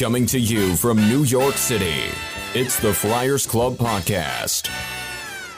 Coming to you from New York City, it's the Friars Club Podcast.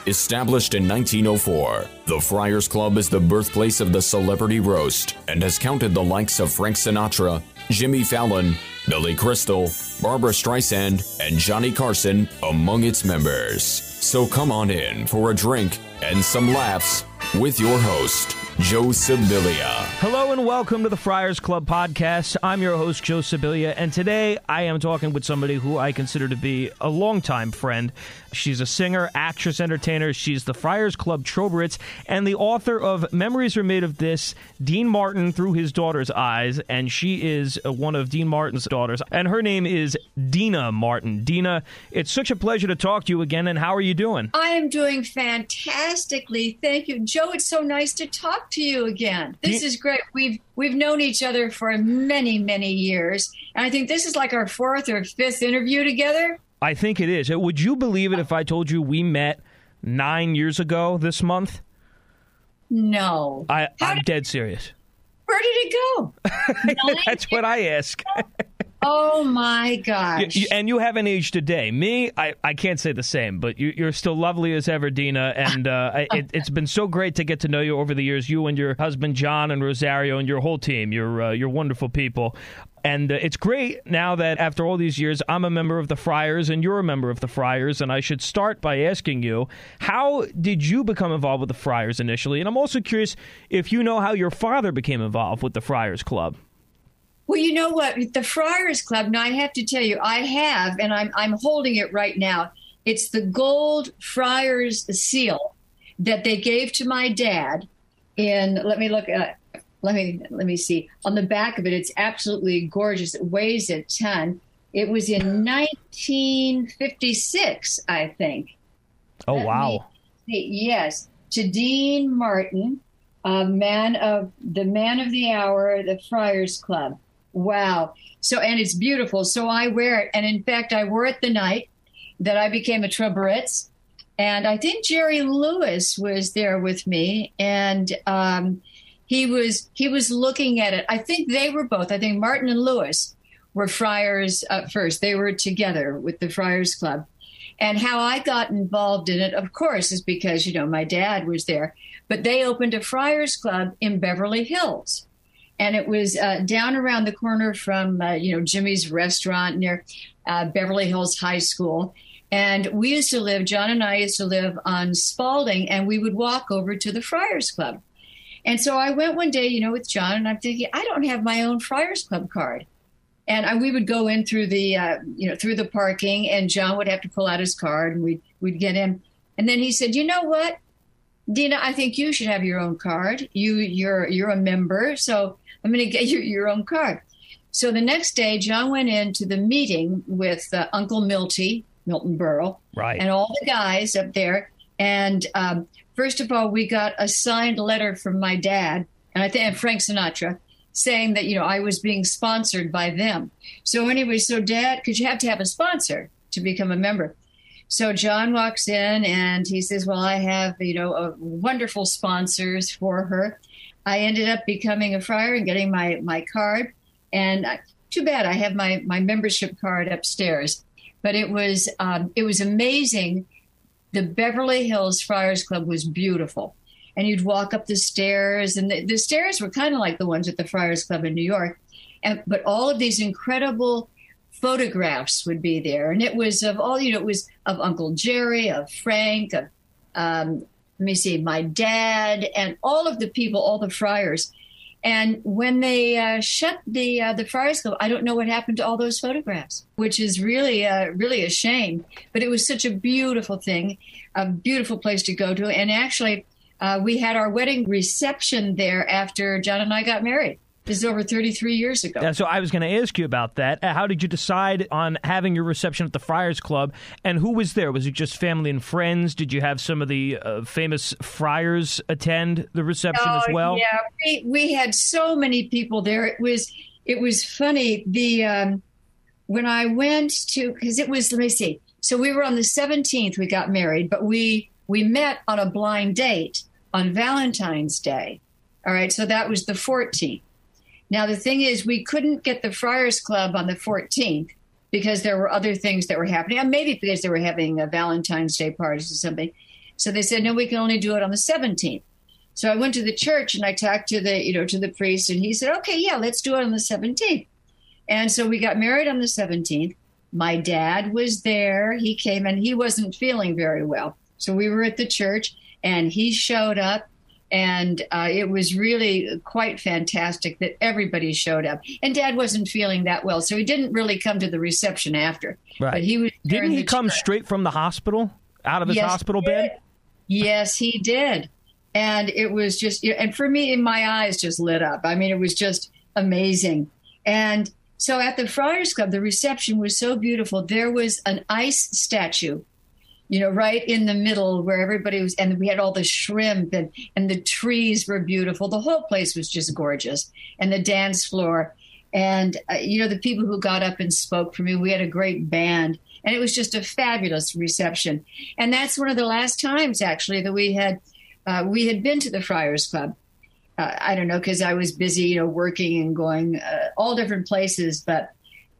Established in 1904, the Friars Club is the birthplace of the celebrity roast and has counted the likes of Frank Sinatra, Jimmy Fallon, Billy Crystal, Barbra Streisand, and Johnny Carson among its members. So come on in for a drink and some laughs with your host, Joe Sibilia. Hello and welcome to the Friars Club podcast. I'm your host, Joe Sibilia, and today I am talking with somebody who I consider to be a longtime friend. She's a singer, actress, entertainer. She's the Friars Club Trobairitz and the author of Memories Are Made of This, Dean Martin Through His Daughter's Eyes. And she is one of Dean Martin's daughters. And her name is Deana Martin. Deana, it's such a pleasure to talk to you again. And how are you doing? I am doing fantastically. Thank you. Joe, it's so nice to talk to you again. This is great. We've we've known each other for many, many years. And I think this is like our fourth or fifth interview together. I think it is. Uh, would you believe it if I told you we met nine years ago this month? No. I, I'm dead serious. Where did it go? That's what I ask. Oh my gosh. You- and you haven't aged a day. Me, I, I can't say the same, but you, you're still lovely as ever, Deana. And uh, it, it's been so great to get to know you over the years. You and your husband John and Rosario and your whole team. You're uh, you're wonderful people. And uh, it's great now that after all these years, I'm a member of the Friars and you're a member of the Friars. And I should start by asking you, how did you become involved with the Friars initially? And I'm also curious if you know how your father became involved with the Friars Club. Well, you know what? The Friars Club, now I have to tell you, I have, and I'm, I'm holding it right now. It's the gold Friars seal that they gave to my dad in, let me look at, let me, let me see. On the back of it, it's absolutely gorgeous. It weighs a ton. It was in 1956, I think. Oh, Let wow. Yes, to Dean Martin, uh, man of the man of the hour, the Friars Club. Wow. So and it's beautiful. So I wear it, and in fact, I wore it the night that I became a Trobairitz, and I think Jerry Lewis was there with me, and um, he was he was looking at it. I think they were both. I think Martin and Lewis were friars at first. They were together with the Friars Club. And how I got involved in it, of course, is because, you know, my dad was there. But they opened a Friars Club in Beverly Hills. And it was uh, down around the corner from, uh, you know, Jimmy's restaurant near uh, Beverly Hills High School. And we used to live, John and I used to live on Spalding, and we would walk over to the Friars Club. And so I went one day, you know, with John, and I'm thinking, I don't have my own Friars Club card. And I, we would go in through the uh, you know through the parking and john would have to pull out his card and we'd we'd get in. And then he said you know what? Deana i think you should have your own card. You you're you're a member. So i'm going to get you your own card so the next day john went into the meeting with uh, uncle milty milton berle Right. and all the guys up there. And um, first of all, we got a signed letter from my dad and I think Frank Sinatra saying that you know I was being sponsored by them. So anyway, so dad, because you have to have a sponsor to become a member. So John walks in and he says, "Well, I have you know a wonderful sponsors for her." I ended up becoming a friar and getting my my card. And uh, too bad I have my my membership card upstairs. But it was um, it was amazing. The Beverly Hills Friars Club was beautiful, and you'd walk up the stairs, and the, the stairs were kind of like the ones at the Friars Club in New York. And but all of these incredible photographs would be there, and it was of all you know. It was of Uncle Jerry, of Frank, of um, let me see, my dad, and all of the people, all the friars. And when they uh, shut the uh, the Friars Club, I don't know what happened to all those photographs, which is really uh, really a shame. But it was such a beautiful thing, a beautiful place to go to. And actually, uh, we had our wedding reception there after John and I got married. This is over 33 years ago. Yeah, so I was going to ask you about that. Uh, How did you decide on having your reception at the Friars Club, and who was there? Was it just family and friends? Did you have some of the uh, famous friars attend the reception as Oh, well? Yeah, we, we had so many people there. It was it was funny. The um, when I went to because it was let me see. So we were on the 17th. We got married, but we we met on a blind date on Valentine's Day. All right, so that was the 14th. Now, the thing is, we couldn't get the Friars Club on the 14th because there were other things that were happening. And maybe because they were having a Valentine's Day parties or something. So they said, no, we can only do it on the 17th. So I went to the church and I talked to the, you know, to the priest, and he said, okay, yeah, let's do it on the 17th. And so we got married on the 17th. My dad was there. He came and he wasn't feeling very well. So we were at the church and he showed up. And uh, it was really quite fantastic that everybody showed up. And Dad wasn't feeling that well, so he didn't really come to the reception after. Right. But he was. Didn't he come church. straight from the hospital, out of his Yes, hospital bed? Yes, he did. And it was just, and for me, my eyes just lit up. I mean, it was just amazing. And so at the Friars Club, the reception was so beautiful. There was an ice statue, you know, right in the middle where everybody was, and we had all the shrimp and, and the trees were beautiful. The whole place was just gorgeous. And the dance floor. And, uh, you know, the people who got up and spoke for me, we had a great band. And it was just a fabulous reception. And that's one of the last times, actually, that we had uh, we had been to the Friars Club. Uh, I don't know because I was busy, you know, working and going uh, all different places. But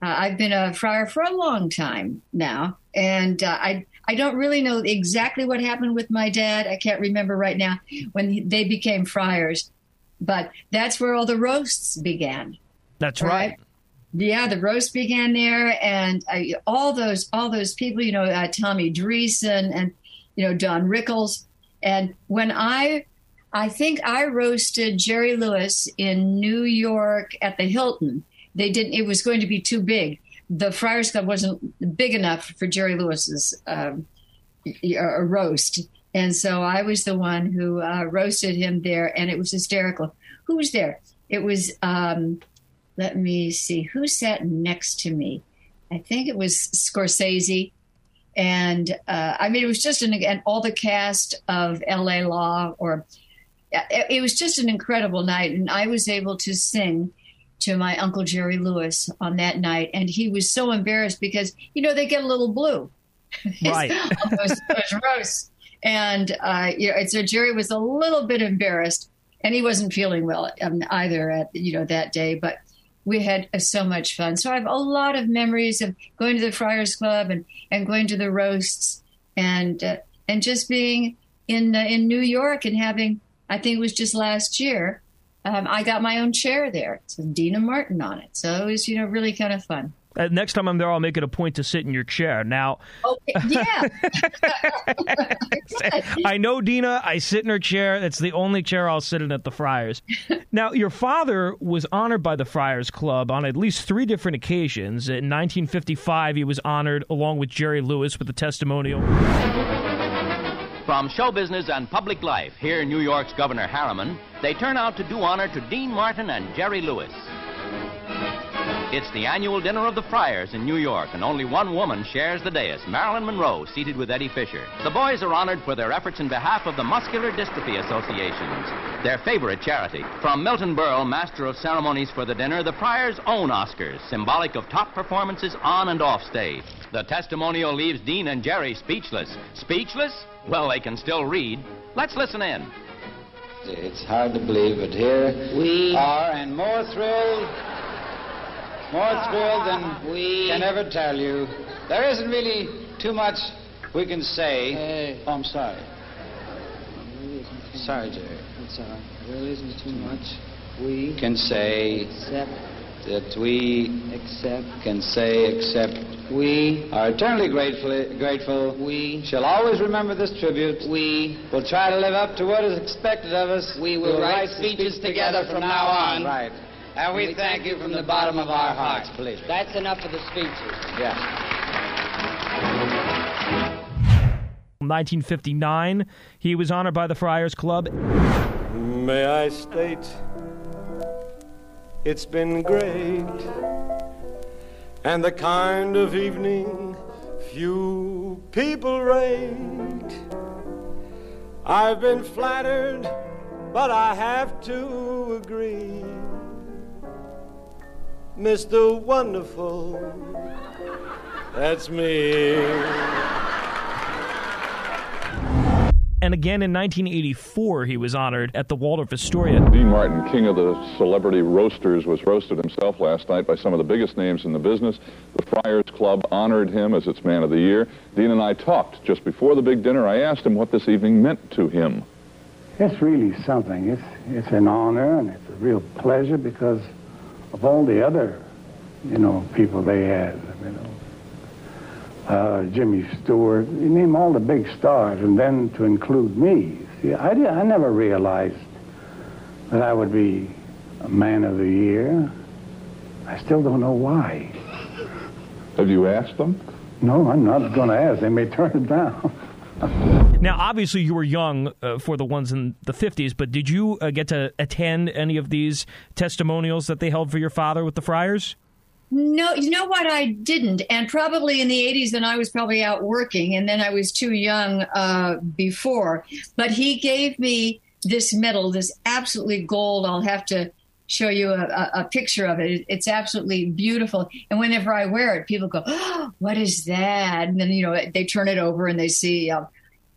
uh, I've been a friar for a long time now, and uh, I I don't really know exactly what happened with my dad. I can't remember right now when they became friars, but that's where all the roasts began. That's right. Yeah, the roast began there, and uh, all those all those people, you know, uh, Tommy Dreesen and you know Don Rickles, and when I, I think I roasted Jerry Lewis in New York at the Hilton. They didn't. It was going to be too big. The Friars Club wasn't big enough for Jerry Lewis's um, uh, roast, and so I was the one who uh, roasted him there, and it was hysterical. Who was there? It was. Um, let me see who sat next to me. I think it was Scorsese, and uh, I mean it was just an and all the cast of L.A. Law, or it, it was just an incredible night, and I was able to sing to my uncle Jerry Lewis on that night, and he was so embarrassed because you know they get a little blue, Right. those, those roasts, and uh, you know, so Jerry was a little bit embarrassed, and he wasn't feeling well um, either at you know that day, but we had uh, so much fun. So I have a lot of memories of going to the Friars Club and, and going to the roasts and uh, and just being in uh, in New York and having I think it was just last year um, I got my own chair there. It's with Deana Martin on it, so it was you know really kind of fun. Uh, next time I'm there, I'll make it a point to sit in your chair. Now, Okay, yeah, I know Deana. I sit in her chair. That's the only chair I'll sit in at the Friars. now, your father was honored by the Friars Club on at least three different occasions. In 1955, he was honored along with Jerry Lewis with a testimonial. From show business and public life, here in New York's Governor Harriman, they turn out to do honor to Dean Martin and Jerry Lewis. It's the annual dinner of the Friars in New York, and only one woman shares the dais, Marilyn Monroe, seated with Eddie Fisher. The boys are honored for their efforts in behalf of the Muscular Dystrophy Associations, their favorite charity. From Milton Berle, master of ceremonies for the dinner, the Friars own Oscars, symbolic of top performances on and off stage. The testimonial leaves Dean and Jerry speechless. Speechless? Well, they can still read. Let's listen in. It's hard to believe, but here We- are, and more thrilled, more thrilled than We- can ever tell you. There isn't really too much we can say. Hey. Oh, I'm sorry. Sorry, Jerry. It's all right. There isn't too much. We Can say accept, that we accept, can say accept we, are eternally grateful. Grateful. we, Shall always remember this tribute. we, We'll try to live up to what is expected of us. We will We'll write the speeches speech together from now on. Right. And we, thank you from the bottom of our hearts, please. That's enough of the speeches. Yeah. 1959, he was honored by the Friars Club. May I state, it's been great, and the kind of evening few people rate. I've been flattered, but I have to agree. Mr. Wonderful, that's me. And again in 1984 he was honored at the Waldorf Astoria. Dean Martin, king of the celebrity roasters, was roasted himself last night by some of the biggest names in the business. The Friars Club honored him as its man of the year. Dean and I talked just before the big dinner. I asked him what this evening meant to him. It's really something. It's, it's an honor and it's a real pleasure because of all the other, you know, people they had. You know, uh, Jimmy Stewart. You name all the big stars, and then to include me. See, I, did, I never realized that I would be a man of the year. I still don't know why. Have you asked them? No, I'm not going to ask. They may turn it down. now, obviously, you were young uh, for the ones in the 50s, but did you uh, get to attend any of these testimonials that they held for your father with the Friars? No, you know what? I didn't. And probably in the 80s, then I was probably out working, and then I was too young uh, before. But he gave me this medal, this absolutely gold. I'll have to show you a, a, picture of it. It's absolutely beautiful. And whenever I wear it, people go, oh, "What is that?" And then you know they turn it over and they see, uh,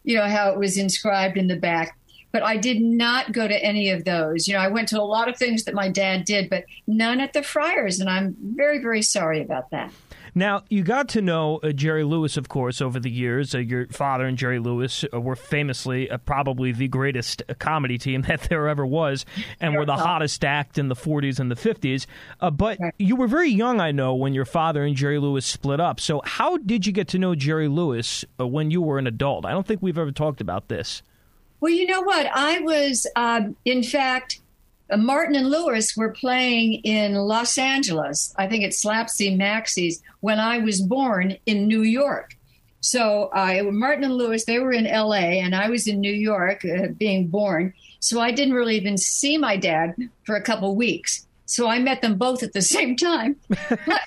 you know, how it was inscribed in the back but I did not go to any of those. You know, I went to a lot of things that my dad did, but none at the Friars, and I'm very, very sorry about that. Now, you got to know uh, Jerry Lewis, of course, over the years. Uh, your father and Jerry Lewis uh, were famously uh, probably the greatest uh, comedy team that there ever was, and were the hottest act in the 40s and the 50s. Uh, but you were very young, I know, when your father and Jerry Lewis split up. So, how did you get to know Jerry Lewis when you were an adult? I don't think we've ever talked about this. Well, you know what? I was, um, in fact, uh, Martin and Lewis were playing in Los Angeles. I think it's Slapsy Maxie's when I was born in New York. So uh, Martin and Lewis, they were in LA, and I was in New York, uh, being born. So I didn't really even see my dad for a couple weeks. So I met them both at the same time.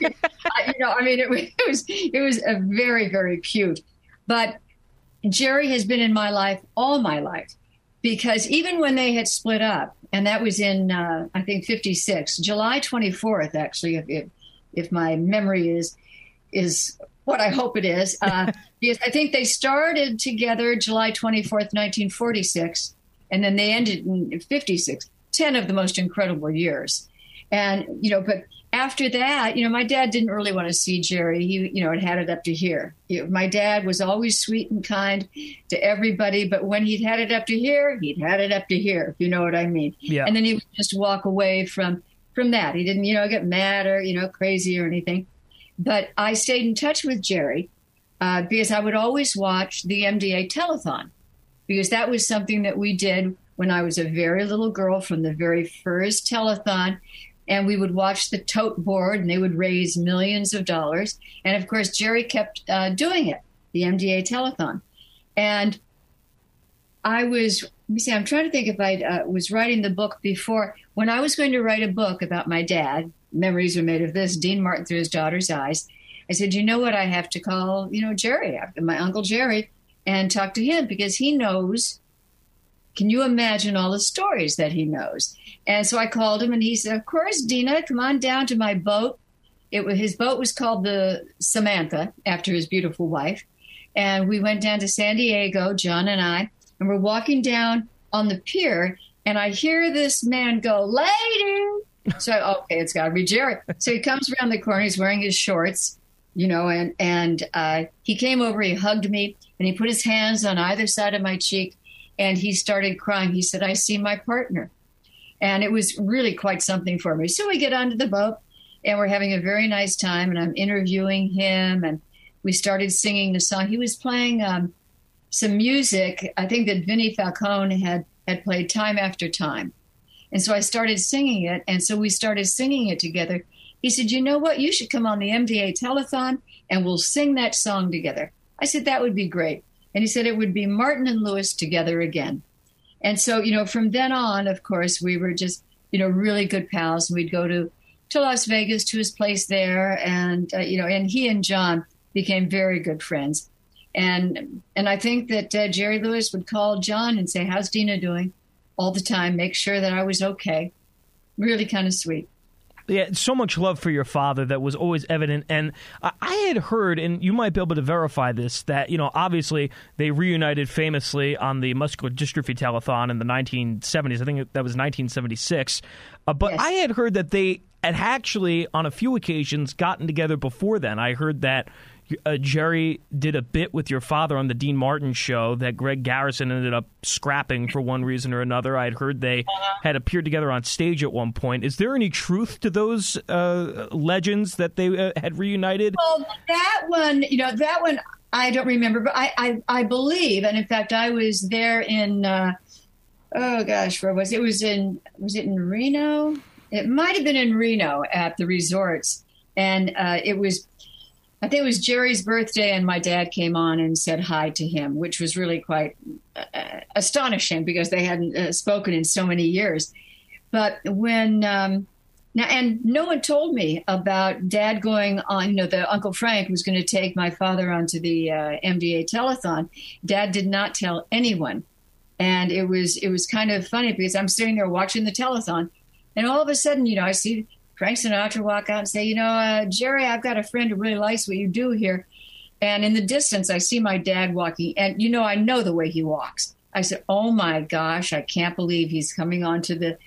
you know, I mean, it, it was it was a very very cute. But Jerry has been in my life all my life because even when they had split up, and that was in uh, I think '56, July 24th, actually, if, if, if my memory is is what I hope it is, uh, because I think they started together July 24th, 1946, and then they ended in '56. Ten of the most incredible years, and you know, but after that, you know, my dad didn't really want to see Jerry. He, you know, had had it up to here. my dad was always sweet and kind to everybody, but when he'd had it up to here, he'd had it up to here. If you know what I mean. Yeah. And then he would just walk away from from that. He didn't, you know, get mad or you know crazy or anything. But I stayed in touch with Jerry uh, because I would always watch the MDA telethon because that was something that we did when I was a very little girl from the very first telethon and we would watch the tote board and they would raise millions of dollars. And of course, Jerry kept uh, doing it, the MDA telethon. And I was, let me see, I'm trying to think if I uh, was writing the book before. When I was going to write a book about my dad, Memories Are Made of This, Dean Martin Through His Daughter's Eyes, I said, you know what? I have to call, you know, Jerry, my Uncle Jerry, and talk to him because he knows. Can you imagine all the stories that he knows? And so I called him and he said, Of course, Deana, come on down to my boat. It was, his boat was called the Samantha after his beautiful wife. And we went down to San Diego, John and I, and we're walking down on the pier. And I hear this man go, Lady. So, okay, it's got to be Jerry. So he comes around the corner. He's wearing his shorts, you know, and, and uh, he came over, he hugged me, and he put his hands on either side of my cheek and he started crying. He said, I see my partner. And it was really quite something for me. So we get onto the boat and we're having a very nice time. And I'm interviewing him. And we started singing the song. He was playing um, some music, I think that Vinnie Falcone had, had played time after time. And so I started singing it. And so we started singing it together. He said, You know what? You should come on the MDA telethon and we'll sing that song together. I said, That would be great. And he said it would be Martin and Lewis together again. And so, you know, from then on, of course, we were just, you know, really good pals. We'd go to, to Las Vegas to his place there. And, uh, you know, and he and John became very good friends. And, and I think that uh, Jerry Lewis would call John and say, how's Deana doing? All the time, make sure that I was okay. Really kind of sweet. Yeah, so much love for your father that was always evident. And I had heard, and you might be able to verify this, that, you know, obviously they reunited famously on the muscular dystrophy telethon in the 1970s. I think that was 1976. Uh, but yes. I had heard that they had actually, on a few occasions, gotten together before then. I heard that uh, Jerry did a bit with your father on the Dean Martin show that Greg Garrison ended up scrapping for one reason or another. I'd heard they had appeared together on stage at one point. Is there any truth to those uh, legends that they uh, had reunited? Well, that one, you know, that one I don't remember, but I, I, I believe, and in fact, I was there in, uh, oh gosh, where was it? it? Was in was it in Reno? It might have been in Reno at the resorts, and uh, it was I think it was Jerry's birthday, and my dad came on and said hi to him, which was really quite uh, astonishing because they hadn't uh, spoken in so many years. But when um, now, and no one told me about Dad going on. You know, the Uncle Frank was going to take my father onto the uh, MDA telethon. Dad did not tell anyone, and it was it was kind of funny because I'm sitting there watching the telethon, and all of a sudden, you know, I see Frank Sinatra walk out and say, you know, uh, Jerry, I've got a friend who really likes what you do here. And in the distance, I see my dad walking, and you know, I know the way he walks. I said, "Oh my gosh, I can't believe he's coming onto the,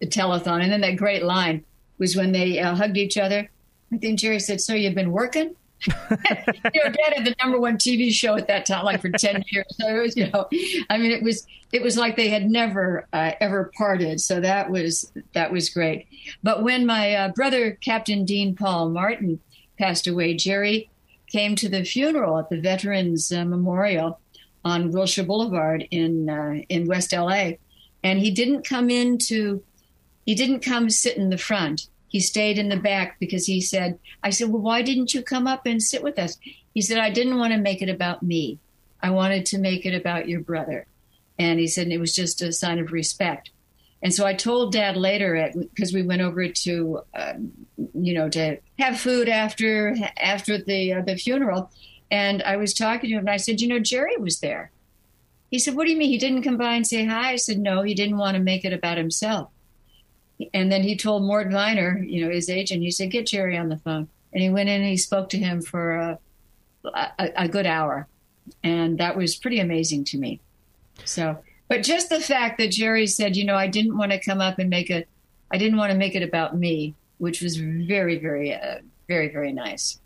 the telethon." And then that great line was when they uh, hugged each other. I think Jerry said, "So you've been working?" You know, Dad had the number one TV show at that time, like for ten years. So it was, you know, I mean, it was it was like they had never uh, ever parted. So that was that was great. But when my uh, brother, Captain Dean Paul Martin, passed away, Jerry came to the funeral at the Veterans uh, Memorial on Wilshire Boulevard in uh, in West LA, and he didn't come into he didn't come sit in the front he stayed in the back because he said, I said, well, why didn't you come up and sit with us? He said, I didn't want to make it about me. I wanted to make it about your brother. And he said, and it was just a sign of respect. And so I told dad later because we went over to, um, you know, to have food after, after the, uh, the funeral. And I was talking to him and I said, you know, Jerry was there. He said, what do you mean? He didn't come by and say hi? I said, no, he didn't want to make it about himself. And then he told Mort Viner, you know, his agent, he said, get Jerry on the phone. And he went in and he spoke to him for a, a, a good hour. And that was pretty amazing to me. So, but just the fact that Jerry said, you know, I didn't want to come up and make it, I didn't want to make it about me, which was very, very, uh, very, very nice.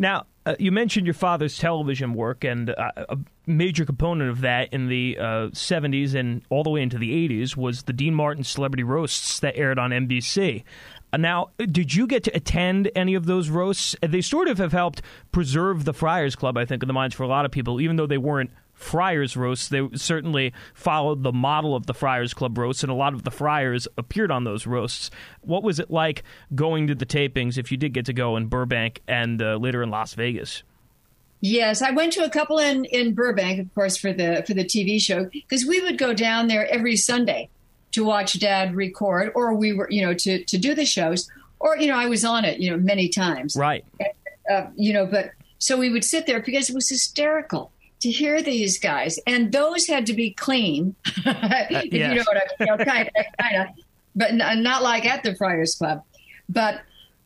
Now, uh, you mentioned your father's television work, and uh, a major component of that in the uh, 70s and all the way into the 80s was the Dean Martin Celebrity Roasts that aired on NBC. Uh, now, did you get to attend any of those roasts? They sort of have helped preserve the Friars Club, I think, in the minds for a lot of people, even though they weren't Friars roasts. They certainly followed the model of the Friars Club roasts, and a lot of the Friars appeared on those roasts. What was it like going to the tapings, if you did get to go in Burbank and uh, later in Las Vegas? Yes, I went to a couple in, in Burbank, of course, for the for the TV show because we would go down there every Sunday to watch Dad record, or we were, you know, to to do the shows, or you know, I was on it, you know, many times. Right. Uh, you know, but so we would sit there because it was hysterical to hear these guys, and those had to be clean. if you know what I mean, you know, kind of, kind of, but not like at the Friars Club. But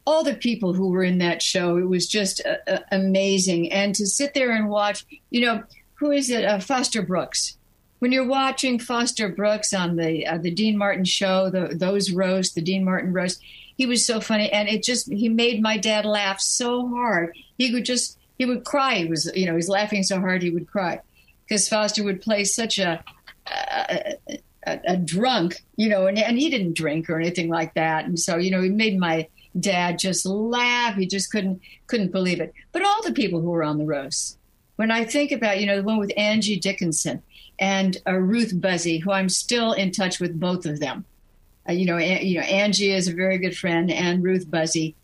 all the people who were in that show, it was just uh, uh, amazing. And to sit there and watch, you know, who is it? Uh, Foster Brooks. When you're watching Foster Brooks on the uh, the Dean Martin show, the, those roasts, the Dean Martin roast, he was so funny, and it just he made my dad laugh so hard. He would just he would cry. He was, you know, he's laughing so hard he would cry because Foster would play such a, a, a, a drunk, you know, and, and he didn't drink or anything like that. And so, you know, he made my dad just laugh. He just couldn't couldn't believe it. But all the people who were on the roast, when I think about, you know, the one with Angie Dickinson and uh, Ruth Buzzi, who I'm still in touch with both of them. Uh, you know, you know, Angie is a very good friend, and Ruth Buzzi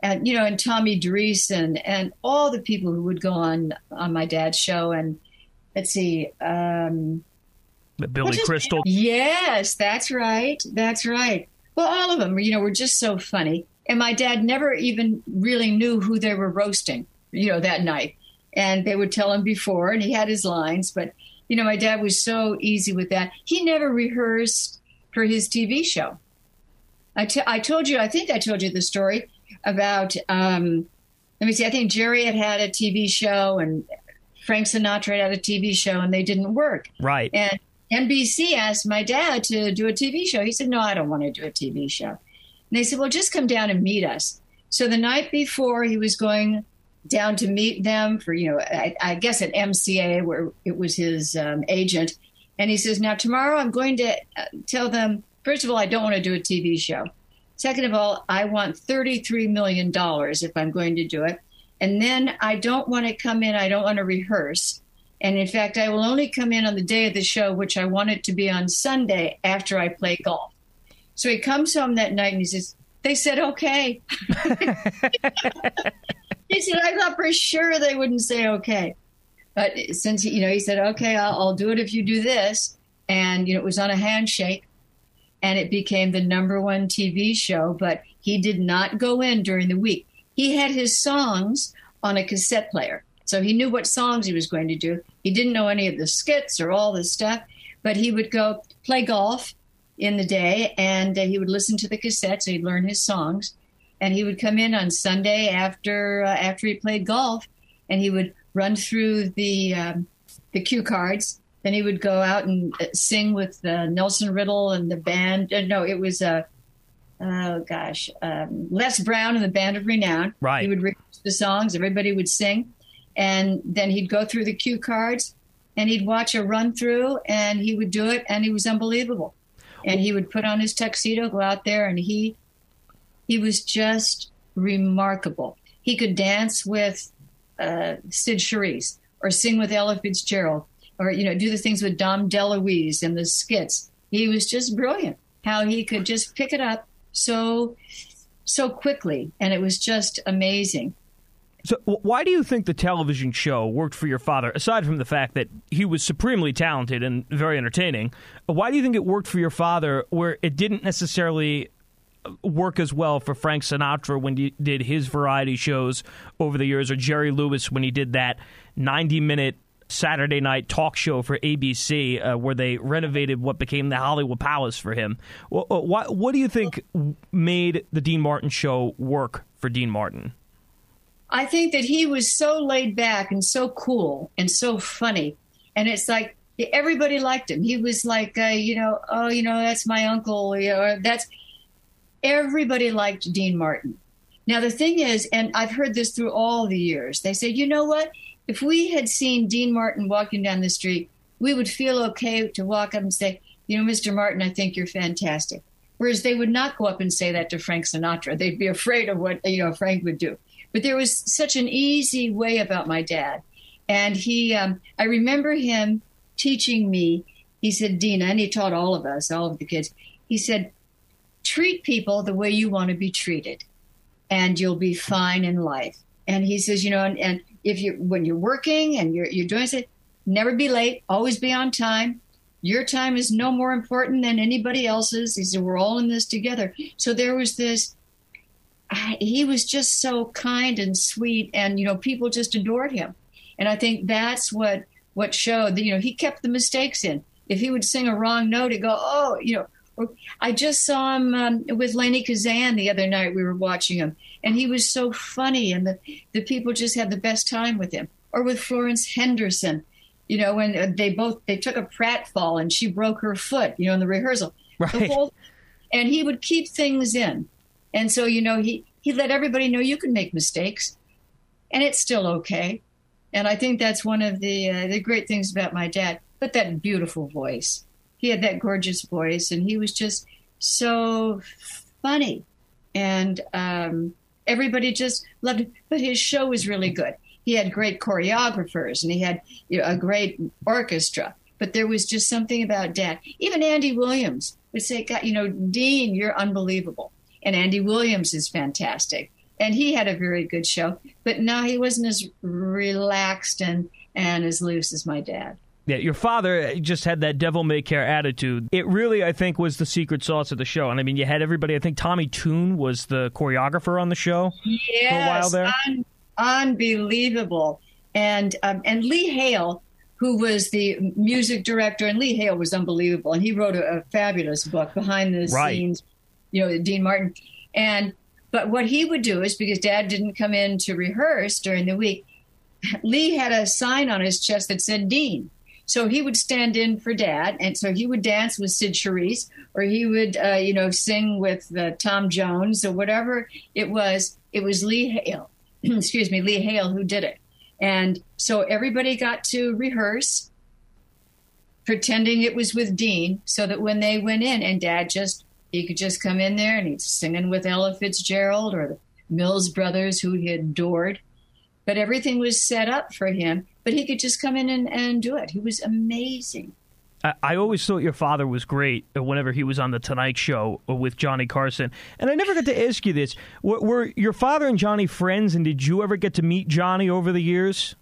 and you know, and Tommy Dreesen and and all the people who would go on on my dad's show. And let's see, um, Billy Crystal. Yes, that's right. That's right. Well, all of them, you know, were just so funny. And my dad never even really knew who they were roasting, you know, that night. And they would tell him before, and he had his lines. But, you know, my dad was so easy with that. He never rehearsed for his TV show. I, t- I told you, I think I told you the story about, um, let me see, I think Jerry had had a TV show and Frank Sinatra had a TV show and they didn't work. Right. And NBC asked my dad to do a TV show. He said, No, I don't want to do a TV show. And they said, Well, just come down and meet us. So the night before, he was going down to meet them for, you know, I, I guess at MCA, where it was his um, agent. And he says, Now, tomorrow I'm going to uh, tell them, first of all, I don't want to do a TV show. Second of all, I want $33 million if I'm going to do it. And then I don't want to come in, I don't want to rehearse. And in fact, I will only come in on the day of the show, which I want it to be on Sunday after I play golf. So he comes home that night and he says, They said, okay. he said, I thought for sure they wouldn't say okay. But since, you know, he said, okay, I'll, I'll do it if you do this. And, you know, it was on a handshake and it became the number one TV show. But he did not go in during the week. He had his songs on a cassette player. So he knew what songs he was going to do. He didn't know any of the skits or all this stuff, but he would go play golf in the day and uh, he would listen to the cassette so he'd learn his songs and he would come in on Sunday after uh, after he played golf and he would run through the um, the cue cards then he would go out and uh, sing with uh, Nelson Riddle and the band uh, no it was uh, oh gosh um, Les Brown and the Band of Renown. Right. He would rehearse the songs everybody would sing. And then he'd go through the cue cards and he'd watch a run through and he would do it and he was unbelievable. And he would put on his tuxedo go out there and he he was just remarkable. He could dance with uh, cyd charisse or sing with ella fitzgerald or you know do the things with dom deluise and the skits. He was just brilliant. How he could just pick it up so so quickly. And it was just amazing. So, why do you think the television show worked for your father? Aside from the fact that he was supremely talented and very entertaining, why do you think it worked for your father where it didn't necessarily uh, work as well for Frank Sinatra when he did his variety shows over the years, or Jerry Lewis when he did that 90 minute Saturday night talk show for ABC uh, where they renovated what became the Hollywood Palace for him? What, what, what do you think made the Dean Martin show work for Dean Martin? I think that he was so laid back and so cool and so funny. And it's like everybody liked him. He was like, uh, you know, oh, you know, that's my uncle. Know, that's everybody liked Dean Martin. Now, the thing is, and I've heard this through all the years, they say, you know what? If we had seen Dean Martin walking down the street, we would feel okay to walk up and say, you know, Mr. Martin, I think you're fantastic. Whereas they would not go up and say that to Frank Sinatra. They'd be afraid of what, you know, Frank would do. But there was such an easy way about my dad. And he, um, I remember him teaching me, he said, Deana, and he taught all of us, all of the kids, he said, treat people the way you want to be treated, and you'll be fine in life. And he says, you know, and, and if you when you're working and you're you're doing it, never be late, always be on time. Your time is no more important than anybody else's. He said, we're all in this together. So there was this he was just so kind and sweet and you know people just adored him and i think that's what what showed that you know he kept the mistakes in if he would sing a wrong note he'd go oh you know i just saw him um, with Lainie Kazan the other night we were watching him and he was so funny and the, the people just had the best time with him or with florence henderson you know when they both they took a pratfall and she broke her foot you know in the rehearsal right. the whole, and he would keep things in and so, you know, he, he let everybody know you can make mistakes and it's still okay. And I think that's one of the, uh, the great things about my dad. But that beautiful voice. He had that gorgeous voice and he was just so funny. And um, everybody just loved it. But his show was really good. He had great choreographers and he had you know, a great orchestra. But there was just something about dad. Even Andy Williams would say, God, you know, Dean, you're unbelievable and Andy Williams is fantastic. And he had a very good show, but no, he wasn't as relaxed and, and as loose as my dad. Yeah, your father just had that devil may care attitude. It really, I think, was the secret sauce of the show. And I mean, you had everybody. I think Tommy Tune was the choreographer on the show yes, for a while there. Un- unbelievable. And um, and Lee Hale, who was the music director, and Lee Hale was unbelievable, and he wrote a, a fabulous book behind the right. scenes you know, Dean Martin. And but what he would do is because Dad didn't come in to rehearse during the week, Lee had a sign on his chest that said Dean. So he would stand in for Dad, and so he would dance with Cyd Charisse, or he would, uh, you know, sing with uh, Tom Jones, or whatever it was. It was Lee Hale, excuse me, Lee Hale who did it, and so everybody got to rehearse, pretending it was with Dean, so that when they went in, and Dad just he could just come in there and he's singing with Ella Fitzgerald or the Mills Brothers, who he adored, but everything was set up for him but he could just come in and, and do it. He was amazing. I, always thought your father was great whenever he was on the Tonight Show with Johnny Carson. And I never got to ask you this: were, were your father and Johnny friends? And did you ever get to meet Johnny over the years?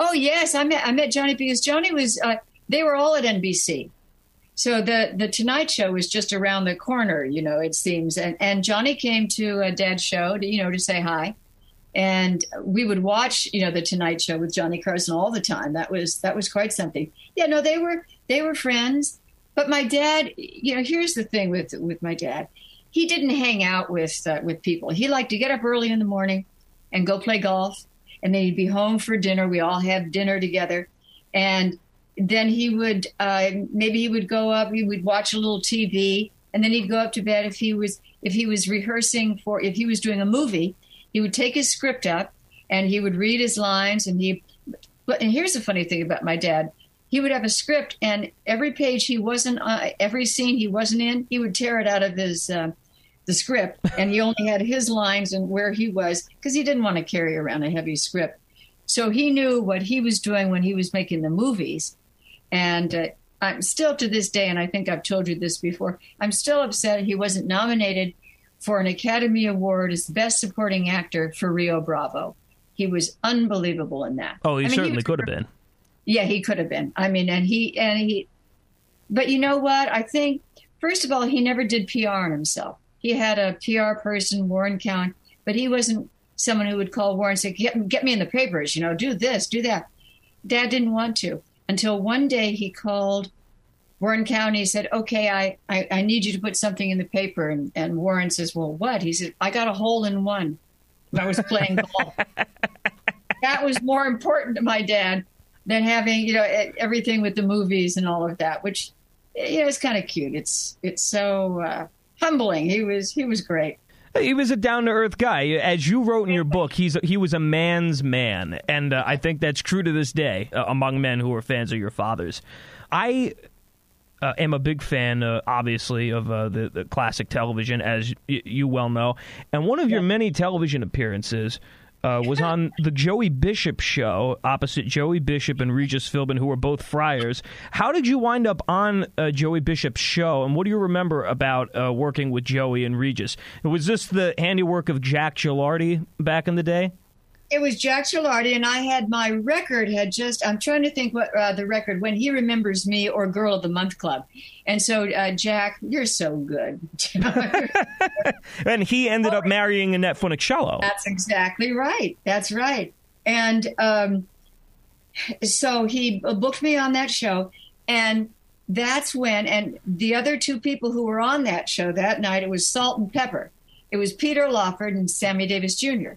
Oh yes, I met I met Johnny because Johnny was. Uh, they were all at NBC, so the the Tonight Show was just around the corner. You know, it seems. And and Johnny came to a Dad's show to you know to say hi and we would watch you know the tonight show with johnny carson all the time. That was that was quite something. Yeah no they were they were friends. But my dad you know here's the thing with with my dad. He didn't hang out with uh, with people. He liked to get up early in the morning and go play golf and then he'd be home for dinner. We all had dinner together. And then he would uh, maybe he would go up he would watch a little tv and then he'd go up to bed if he was if he was rehearsing for if he was doing a movie he would take his script up and he would read his lines and he but and here's the funny thing about my dad. He would have a script and every page he wasn't uh, every scene he wasn't in he would tear it out of his uh, the script. And he only had his lines and where he was because he didn't want to carry around a heavy script. So he knew what he was doing when he was making the movies. And uh, i'm still to this day and i think i've told you this before i'm still upset he wasn't nominated for an Academy Award as Best Supporting Actor for Rio Bravo. He was unbelievable in that. Oh, he I mean, certainly he could have been. Yeah, he could have been. I mean, and he and he. But you know what? I think first of all, he never did PR on himself. He had a PR person, Warren Cowan, but he wasn't someone who would call Warren and say, get, get me in the papers, you know, do this, do that. Dad didn't want to until one day he called Warren County said, okay, I, I, I, need you to put something in the paper. And, and Warren says, well, what? He said, I got a hole in one. when I was playing golf. that was more important to my dad than having, you know, everything with the movies and all of that, which, you know, it's kind of cute. It's, it's so uh, humbling. He was, he was great. He was a down to earth guy, as you wrote in your book. He's he was a man's man, and uh, I think that's true to this day uh, among men who are fans of your father's. I uh, am a big fan, uh, obviously, of uh, the, the, classic television, as y- you well know. And one of your many television appearances uh, was on the Joey Bishop show opposite Joey Bishop and Regis Philbin, who were both friars. How did you wind up on uh, Joey Bishop's show, and what do you remember about uh, working with Joey and Regis? Was this the handiwork of Jack Gilardi back in the day? It was Jack Gilardi, and I had my record had just. I'm trying to think what uh, the record when he remembers me or Girl of the Month Club, and so uh, Jack, you're so good. and he ended up marrying Annette Funicello. That's exactly right. That's right. And um, so he booked me on that show, and that's when. And the other two people who were on that show that night, it was Salt and Pepper. It was Peter Lawford and Sammy Davis Jr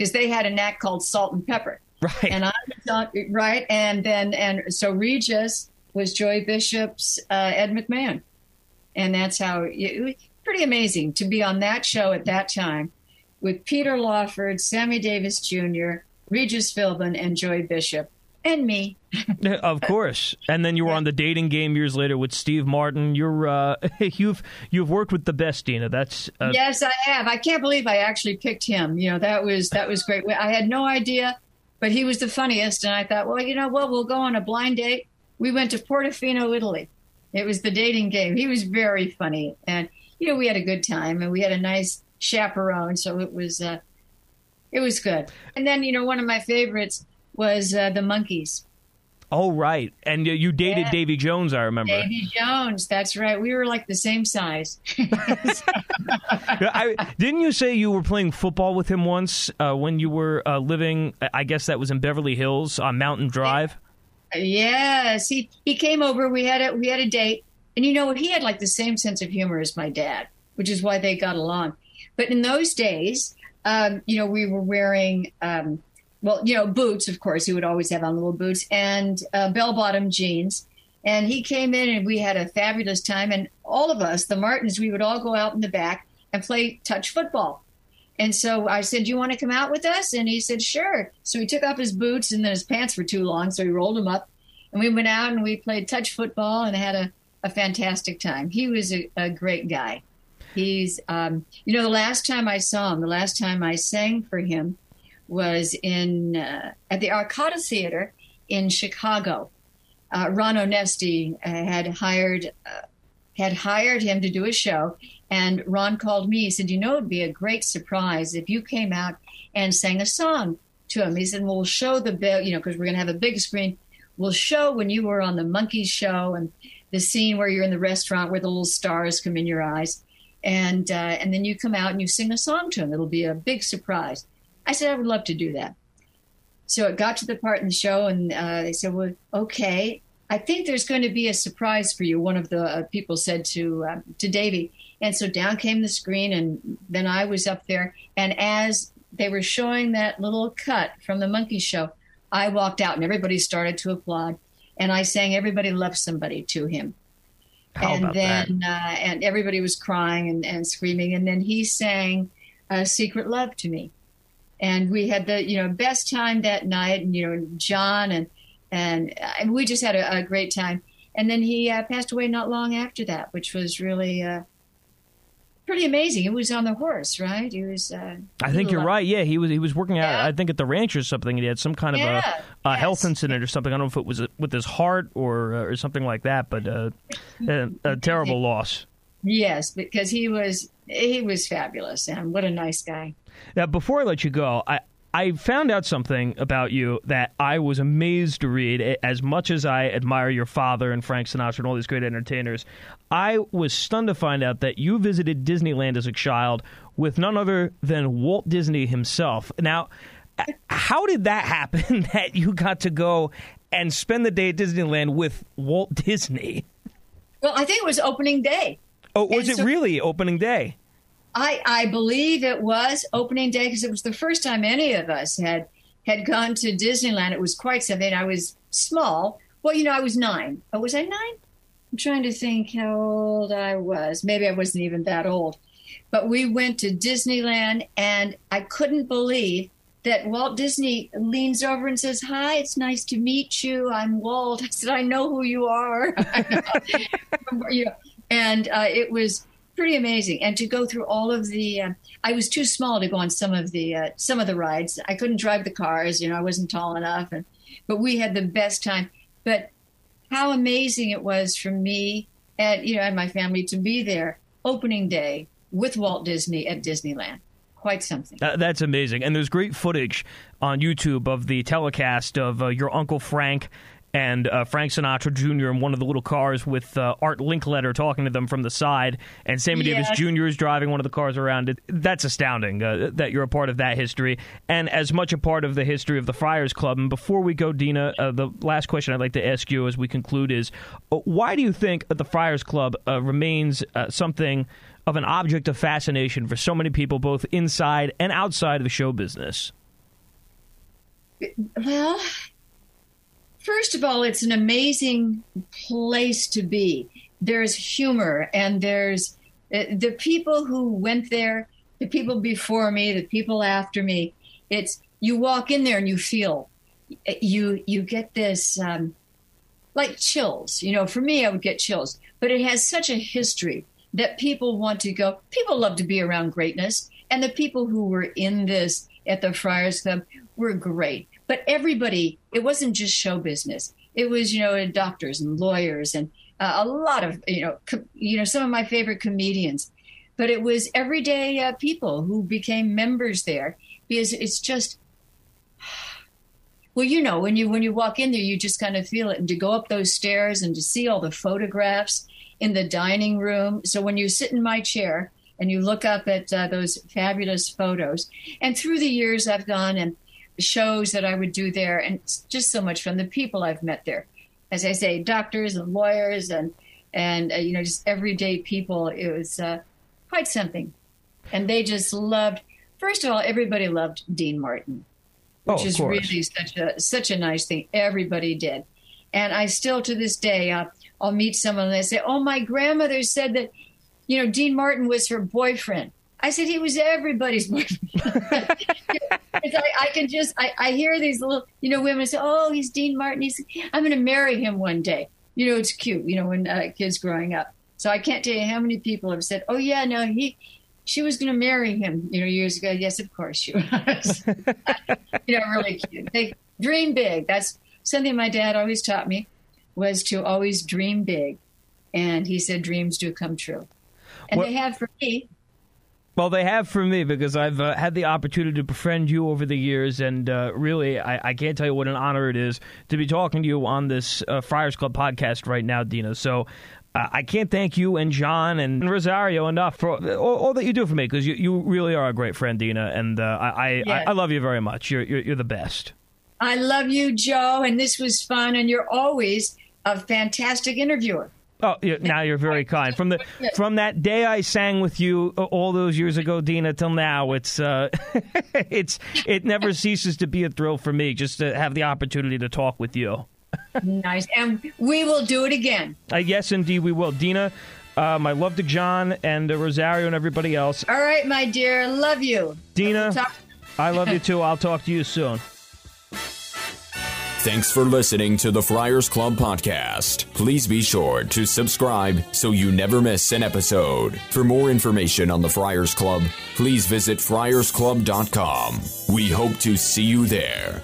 because they had an act called Salt and Pepper. Right. And I thought, right. And then, and so Regis was Joey Bishop's uh, Ed McMahon. And that's how it was pretty amazing to be on that show at that time with Peter Lawford, Sammy Davis Jr., Regis Philbin, and Joey Bishop and me. of course. And then you were on the dating game years later with Steve Martin. You're uh, you've you've worked with the best, Deana. That's uh... yes, I have. I can't believe I actually picked him. You know that was that was great. I had no idea, but he was the funniest, and I thought, well, you know what, we'll go on a blind date. We went to Portofino, Italy. It was the dating game. He was very funny, and you know we had a good time, and we had a nice chaperone, so it was uh, it was good. And then you know one of my favorites was uh, the Monkees. Oh right, and you dated yeah. Davy Jones, I remember. Davy Jones, that's right. We were like the same size. I, didn't you say you were playing football with him once uh, when you were uh, living? I guess that was in Beverly Hills on Mountain Drive. Yes, he he came over. We had a we had a date, and you know what? He had like the same sense of humor as my dad. which is why they got along. But in those days, um, you know, we were wearing, um, well, you know, boots, of course, he would always have on little boots and uh, bell bottom jeans. And he came in and we had a fabulous time. And all of us, the Martins, we would all go out in the back and play touch football. And so I said, Do you want to come out with us? And he said, Sure. So he took off his boots and then his pants were too long. So he rolled them up. And we went out and we played touch football and had a, a fantastic time. He was a, a great guy. He's, um, you know, the last time I saw him, the last time I sang for him was in uh, at the Arcada Theater in Chicago. Uh, Ron Onesti uh, had hired uh, had hired him to do a show, and Ron called me. He said, "You know, it'd be a great surprise if you came out and sang a song to him." He said, well, "We'll show the bill, you know, because we're going to have a big screen. We'll show when you were on the Monkees show and the scene where you're in the restaurant where the little stars come in your eyes." and uh, and then you come out and you sing a song to him. It'll be a big surprise. I said I would love to do that. So it got to the part in the show, and uh, they said, "Well, okay, I think there's going to be a surprise for you." One of the uh, people said to uh, to Davy, and so down came the screen, and then I was up there, and as they were showing that little cut from the Monkees Show, I walked out, and everybody started to applaud, and I sang "Everybody Loves Somebody" to him. How and about then uh, and everybody was crying and, and screaming and then he sang secret love to me and we had the you know best time that night and you know john and and, we just had a, a great time and then he uh, passed away not long after that which was really uh, pretty amazing. He was on the horse, right? He was. Uh, I think you're right. Yeah, he was. He was working out. Yeah. I think at the ranch or something. He had some kind of Yeah, a, a health incident or something. I don't know if it was with his heart or uh, or something like that. But uh, a, a terrible loss. Yes, because he was he was fabulous and what a nice guy. Now, before I let you go, I. I found out something about you that I was amazed to read. As much as I admire your father and Frank Sinatra and all these great entertainers, I was stunned to find out that you visited Disneyland as a child with none other than Walt Disney himself. Now, how did that happen that you got to go and spend the day at Disneyland with Walt Disney? Well, I think it was opening day. Oh, was And it so- really opening day? I I believe it was opening day because it was the first time any of us had had gone to Disneyland. It was quite something. I was small. Well, you know, I was nine. Oh, was I nine? I'm trying to think how old I was. Maybe I wasn't even that old. But we went to Disneyland, and I couldn't believe that Walt Disney leans over and says, "Hi, it's nice to meet you. I'm Walt." I said, "I know who you are." you know, and uh, it was pretty amazing. And to go through all of the, uh, I was too small to go on some of the uh, some of the rides. I couldn't drive the cars. You know, I wasn't tall enough. And but we had the best time. But how amazing it was for me and you know and my family to be there opening day with Walt Disney at Disneyland. Quite something. That, that's amazing. And there's great footage on YouTube of the telecast of uh, your Uncle Frank and uh, Frank Sinatra Jr. in one of the little cars with uh, Art Linkletter talking to them from the side, and Sammy Davis Jr. is driving one of the cars around. It, that's astounding uh, that you're a part of that history, and as much a part of the history of the Friars Club. And before we go, Deana, uh, the last question I'd like to ask you as we conclude is, uh, why do you think the Friars Club uh, remains uh, something of an object of fascination for so many people, both inside and outside of the show business? Well, first of all, it's an amazing place to be. There's humor, and there's uh, the people who went there, the people before me, the people after me. It's you walk in there and you feel you you get this um, like chills. You know, for me, I would get chills, but it has such a history that people want to go. People love to be around greatness, and the people who were in this at the Friars Club were great. But everybody, it wasn't just show business. It was, you know, doctors and lawyers and uh, a lot of, you know, you know, some of my favorite comedians. But it was everyday uh, people who became members there because it's just well, you know, when you when you walk in there, you just kind of feel it, and to go up those stairs and to see all the photographs in the dining room. So when you sit in my chair and you look up at uh, those fabulous photos, and through the years, I've gone and shows that I would do there, and it's just so much fun. The people I've met there, as I say, doctors and lawyers and and uh, you know just everyday people. It was uh, quite something. And they just loved. First of all, everybody loved Dean Martin, Oh, which of is course. really such a such a nice thing. Everybody did, and I still to this day, uh, I'll meet someone and they say, "Oh, my grandmother said that, you know, Dean Martin was her boyfriend." I said he was everybody's boyfriend. It's like, I can just I, I hear these little you know women say, "Oh, he's Dean Martin. He's I'm going to marry him one day." You know, it's cute. You know, when uh, kids growing up. So I can't tell you how many people have said, "Oh yeah, no, he." She was going to marry him, you know, years ago. Yes, of course she was. you know, really cute. They dream big. That's something my dad always taught me was to always dream big. And he said dreams do come true. And What- they have for me. Well, they have for me because I've uh, had the opportunity to befriend you over the years, and uh, really, I, I can't tell you what an honor it is to be talking to you on this uh, Friars Club podcast right now, Deana. So. Uh, I can't thank you and John and Rosario enough for all, all that you do for me because you, you really are a great friend, Deana, and uh, I, I, Yes. I I love you very much. You're, you're you're the best. I love you, Joe, and this was fun. And you're always a fantastic interviewer. Oh, yeah, now you're very kind. From the from that day I sang with you uh, all those years ago, Deana, till now, it's uh, it's it never ceases to be a thrill for me just to have the opportunity to talk with you. nice. And we will do it again. Uh, yes, indeed, we will. Deana, uh, my love to John and uh, Rosario and everybody else. All right, my dear. Love you. Deana, I love you too. I'll talk to you soon. Thanks for listening to the Friars Club podcast. Please be sure to subscribe so you never miss an episode. For more information on the Friars Club, please visit friarsclub.com. We hope to see you there.